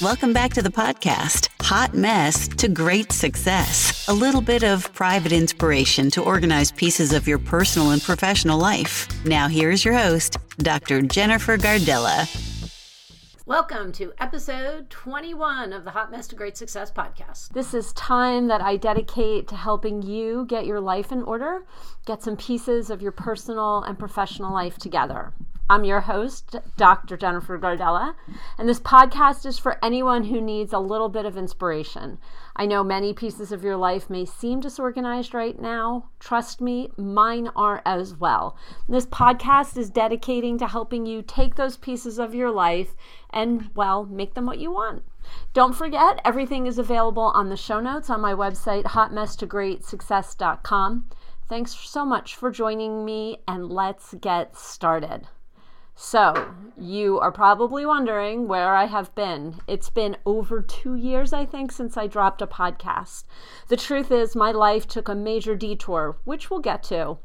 Welcome back to the podcast Hot Mess to Great Success. A little bit of private inspiration to organize pieces of your personal and professional life. Now, here's your host, Dr. Jennifer Gardella. Welcome to episode 21 of the Hot Mess to Great Success podcast. This is time that I dedicate to helping you get your life in order, get some pieces of your personal and professional life together. I'm your host, Dr. Jennifer Gardella, and this podcast is for anyone who needs a little bit of inspiration. I know many pieces of your life may seem disorganized right now. Trust me, mine are as well. This podcast is dedicating to helping you take those pieces of your life and, well, make them what you want. Don't forget, everything is available on the show notes on my website, hotmesstogreatsuccess.com. Thanks so much for joining me, and let's get started. So, you are probably wondering where I have been. It's been over two years, I think, since I dropped a podcast. The truth is, my life took a major detour, which we'll get to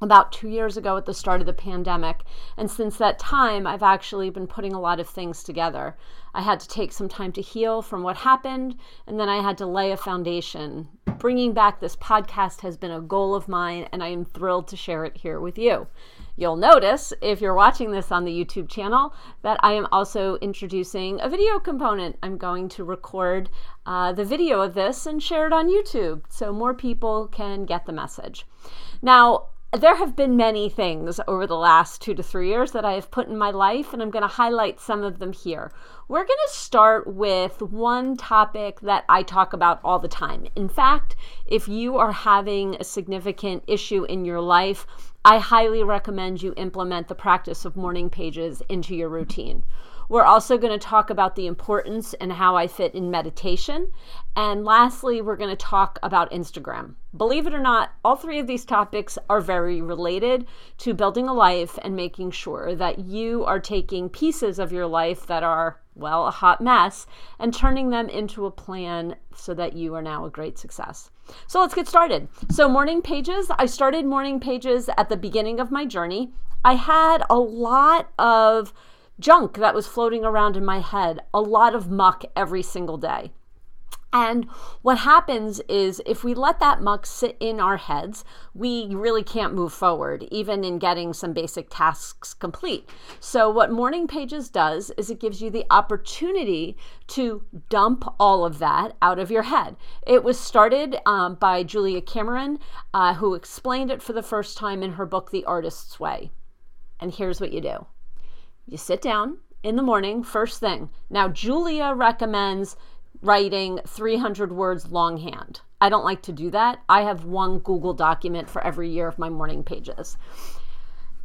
about two years ago at the start of the pandemic. And since that time, I've actually been putting a lot of things together. I had to take some time to heal from what happened, and then I had to lay a foundation. Bringing back this podcast has been a goal of mine, and I am thrilled to share it here with you. You'll notice, if you're watching this on the YouTube channel, that I am also introducing a video component. I'm going to record uh, the video of this and share it on YouTube so more people can get the message. Now, there have been many things over the last two to three years that I have put in my life, and I'm going to highlight some of them here. We're going to start with one topic that I talk about all the time. In fact, if you are having a significant issue in your life, I highly recommend you implement the practice of morning pages into your routine. We're also going to talk about the importance and how I fit in meditation. And lastly, we're going to talk about Instagram. Believe it or not, all three of these topics are very related to building a life and making sure that you are taking pieces of your life that are, well, a hot mess and turning them into a plan so that you are now a great success. So let's get started. So, morning pages, I started morning pages at the beginning of my journey. I had a lot of junk that was floating around in my head, a lot of muck every single day. And what happens is if we let that muck sit in our heads, we really can't move forward, even in getting some basic tasks complete. So, what Morning Pages does is it gives you the opportunity to dump all of that out of your head. It was started um, by Julia Cameron, uh, who explained it for the first time in her book, The Artist's Way. And here's what you do you sit down in the morning, first thing. Now, Julia recommends writing 300 words longhand. I don't like to do that. I have one Google document for every year of my morning pages.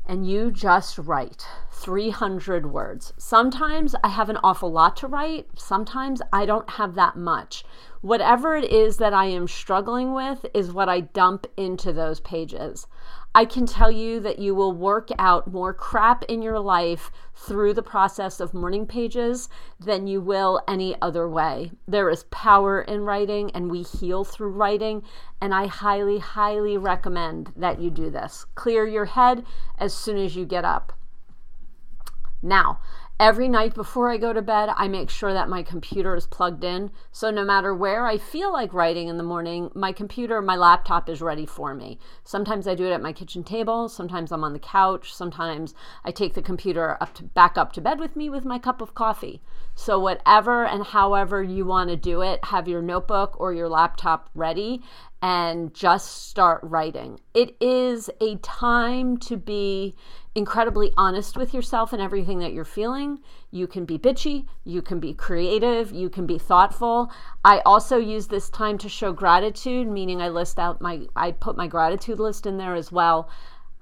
And you just write 300 words. Sometimes I have an awful lot to write, sometimes I don't have that much. Whatever it is that I am struggling with is what I dump into those pages. I can tell you that you will work out more crap in your life through the process of morning pages than you will any other way. There is power in writing, and we heal through writing. And I highly, highly recommend that you do this. Clear your head as soon as you get up. Now, Every night before I go to bed, I make sure that my computer is plugged in. So no matter where I feel like writing in the morning, my computer, my laptop is ready for me. Sometimes I do it at my kitchen table, sometimes I'm on the couch, sometimes I take the computer up to back up to bed with me with my cup of coffee. So whatever and however you want to do it, have your notebook or your laptop ready and just start writing. It is a time to be incredibly honest with yourself and everything that you're feeling. You can be bitchy, you can be creative, you can be thoughtful. I also use this time to show gratitude, meaning I list out my I put my gratitude list in there as well.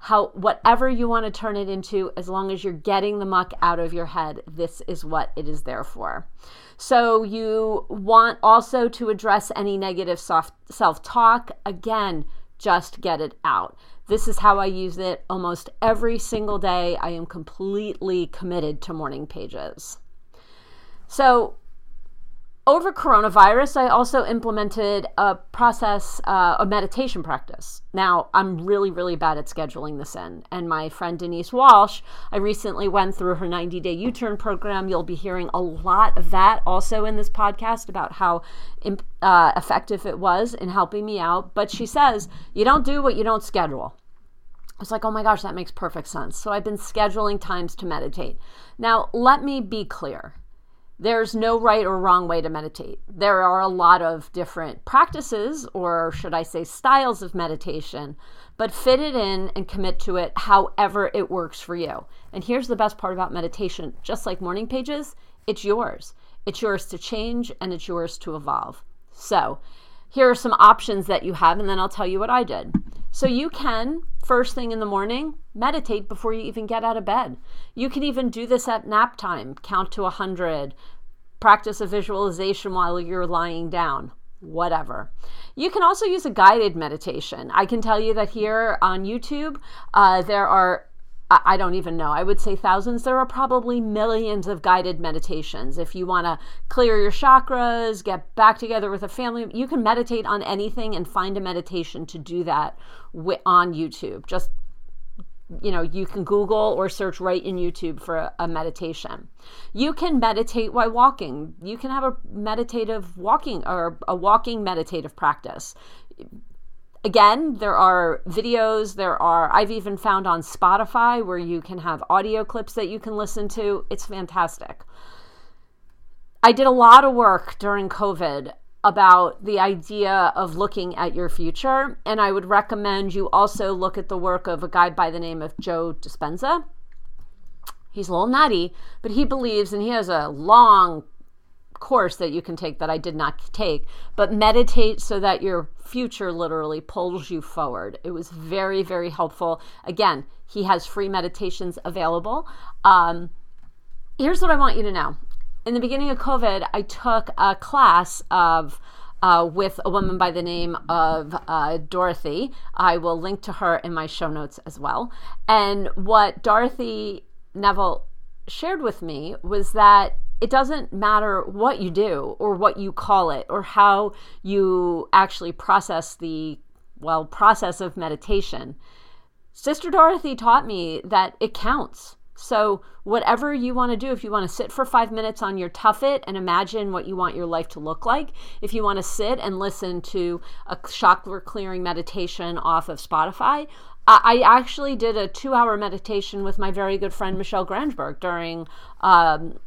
How whatever you want to turn it into as long as you're getting the muck out of your head, this is what it is there for. So you want also to address any negative self-talk. Again, just get it out. This is how I use it almost every single day. I am completely committed to morning pages. So, over coronavirus, I also implemented a process, uh, a meditation practice. Now, I'm really, really bad at scheduling this in. And my friend Denise Walsh, I recently went through her 90 day U turn program. You'll be hearing a lot of that also in this podcast about how uh, effective it was in helping me out. But she says, you don't do what you don't schedule. I was like, oh my gosh, that makes perfect sense. So I've been scheduling times to meditate. Now, let me be clear there's no right or wrong way to meditate. There are a lot of different practices, or should I say, styles of meditation, but fit it in and commit to it however it works for you. And here's the best part about meditation just like morning pages, it's yours. It's yours to change and it's yours to evolve. So, here are some options that you have, and then I'll tell you what I did. So you can, first thing in the morning, meditate before you even get out of bed. You can even do this at nap time, count to 100, practice a visualization while you're lying down, whatever. You can also use a guided meditation. I can tell you that here on YouTube, uh, there are I don't even know. I would say thousands. There are probably millions of guided meditations. If you want to clear your chakras, get back together with a family, you can meditate on anything and find a meditation to do that on YouTube. Just you know, you can Google or search right in YouTube for a, meditation. You can meditate while walking. You can have a meditative walking or a walking meditative practice again, there are videos, there are, I've even found on Spotify where you can have audio clips that you can listen to. It's fantastic. I did a lot of work during COVID about the idea of looking at your future, and I would recommend you also look at the work of a guy by the name of Joe Dispenza. He's a little nutty, but he believes, and he has a long course that you can take that I did not take, but meditate so that your future literally pulls you forward. It was very, very helpful. Again, he has free meditations available. Um, here's what I want you to know. In the beginning of COVID, I took a class of uh, with a woman by the name of uh, Dorothy. I will link to her in my show notes as well. And what Dorothy Neville shared with me was that it doesn't matter what you do or what you call it or how you actually process the well process of meditation. Sister dorothy taught me that it counts. So whatever you want to do if you want to sit for five minutes on your tuffet and imagine what you want your life to look like if you want to sit and listen to a chakra clearing meditation off of spotify I actually did a two hour meditation with my very good friend Michelle Grangeberg during um,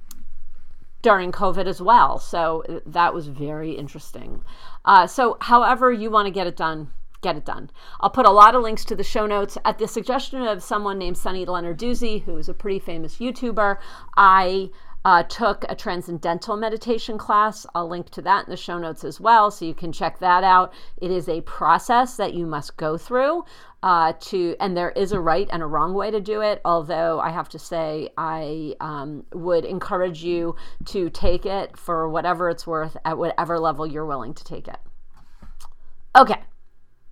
during COVID as well. So that was very interesting. Uh, so, however, you want to get it done, get it done. I'll put a lot of links to the show notes at the suggestion of someone named Sunny Lenarduzzi, who is a pretty famous YouTuber. I uh, took a transcendental meditation class. I'll link to that in the show notes as well, so you can check that out. It is a process that you must go through uh, to, and there is a right and a wrong way to do it. Although I have to say, I um, would encourage you to take it for whatever it's worth at whatever level you're willing to take it. Okay,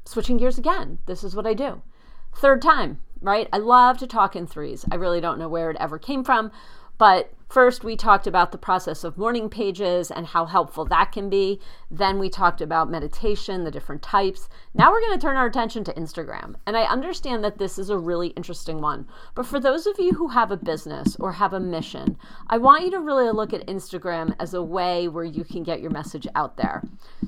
switching gears again. This is what I do. Third time, right? I love to talk in threes. I really don't know where it ever came from, but First, we talked about the process of morning pages and how helpful that can be. Then, we talked about meditation, the different types. Now, we're going to turn our attention to Instagram. And I understand that this is a really interesting one. But for those of you who have a business or have a mission, I want you to really look at Instagram as a way where you can get your message out there.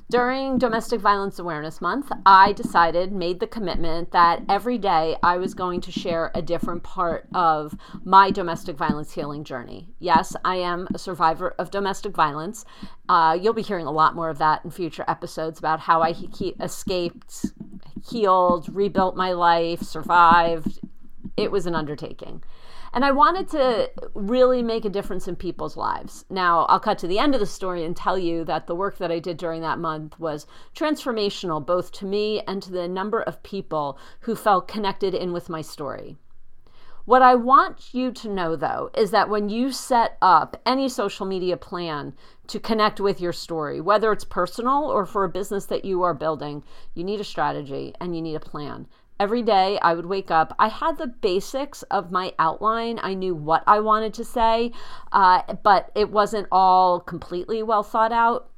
During Domestic Violence Awareness Month, I decided, made the commitment that every day I was going to share a different part of my domestic violence healing journey Yes, I am a survivor of domestic violence. Uh, you'll be hearing a lot more of that in future episodes about how I he- escaped, healed, rebuilt my life, survived. It was an undertaking. And I wanted to really make a difference in people's lives. Now, I'll cut to the end of the story and tell you that the work that I did during that month was transformational, both to me and to the number of people who felt connected in with my story. What I want you to know though is that when you set up any social media plan to connect with your story, whether it's personal or for a business that you are building, you need a strategy and you need a plan. every day I would wake up. I had the basics of my outline. I knew what I wanted to say, uh, but it wasn't all completely well thought out.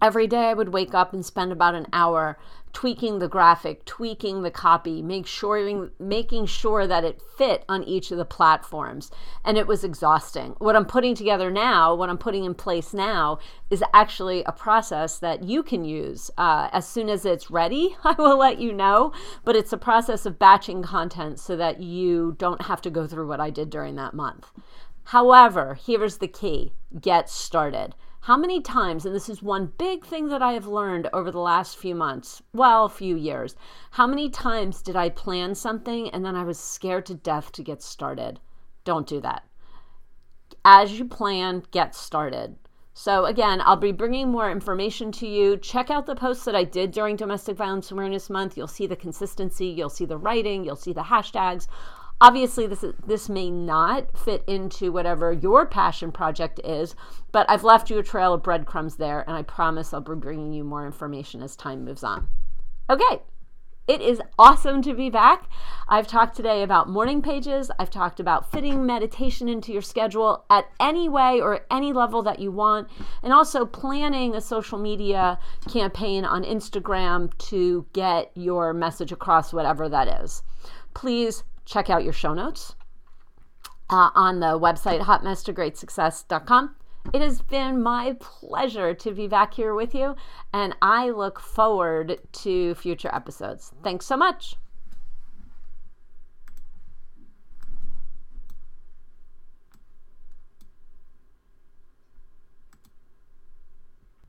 Every day I would wake up and spend about an hour tweaking the graphic, tweaking the copy, make sure, making sure that it fit on each of the platforms. And it was exhausting. What I'm putting together now, what I'm putting in place now, is actually a process that you can use. Uh, as soon as it's ready, I will let you know. But it's a process of batching content so that you don't have to go through what I did during that month. However, here's the key get started. How many times, and this is one big thing that I have learned over the last few months, well, few years, how many times did I plan something and then I was scared to death to get started? Don't do that. As you plan, get started. So, again, I'll be bringing more information to you. Check out the posts that I did during Domestic Violence Awareness Month. You'll see the consistency, you'll see the writing, you'll see the hashtags. Obviously, this is, this may not fit into whatever your passion project is, but I've left you a trail of breadcrumbs there, and I promise I'll be bringing you more information as time moves on. Okay, it is awesome to be back. I've talked today about morning pages. I've talked about fitting meditation into your schedule at any way or any level that you want, and also planning a social media campaign on Instagram to get your message across, whatever that is. Please check out your show notes uh, on the website hotmesstogreatsuccess.com. It has been my pleasure to be back here with you, and I look forward to future episodes. Thanks so much.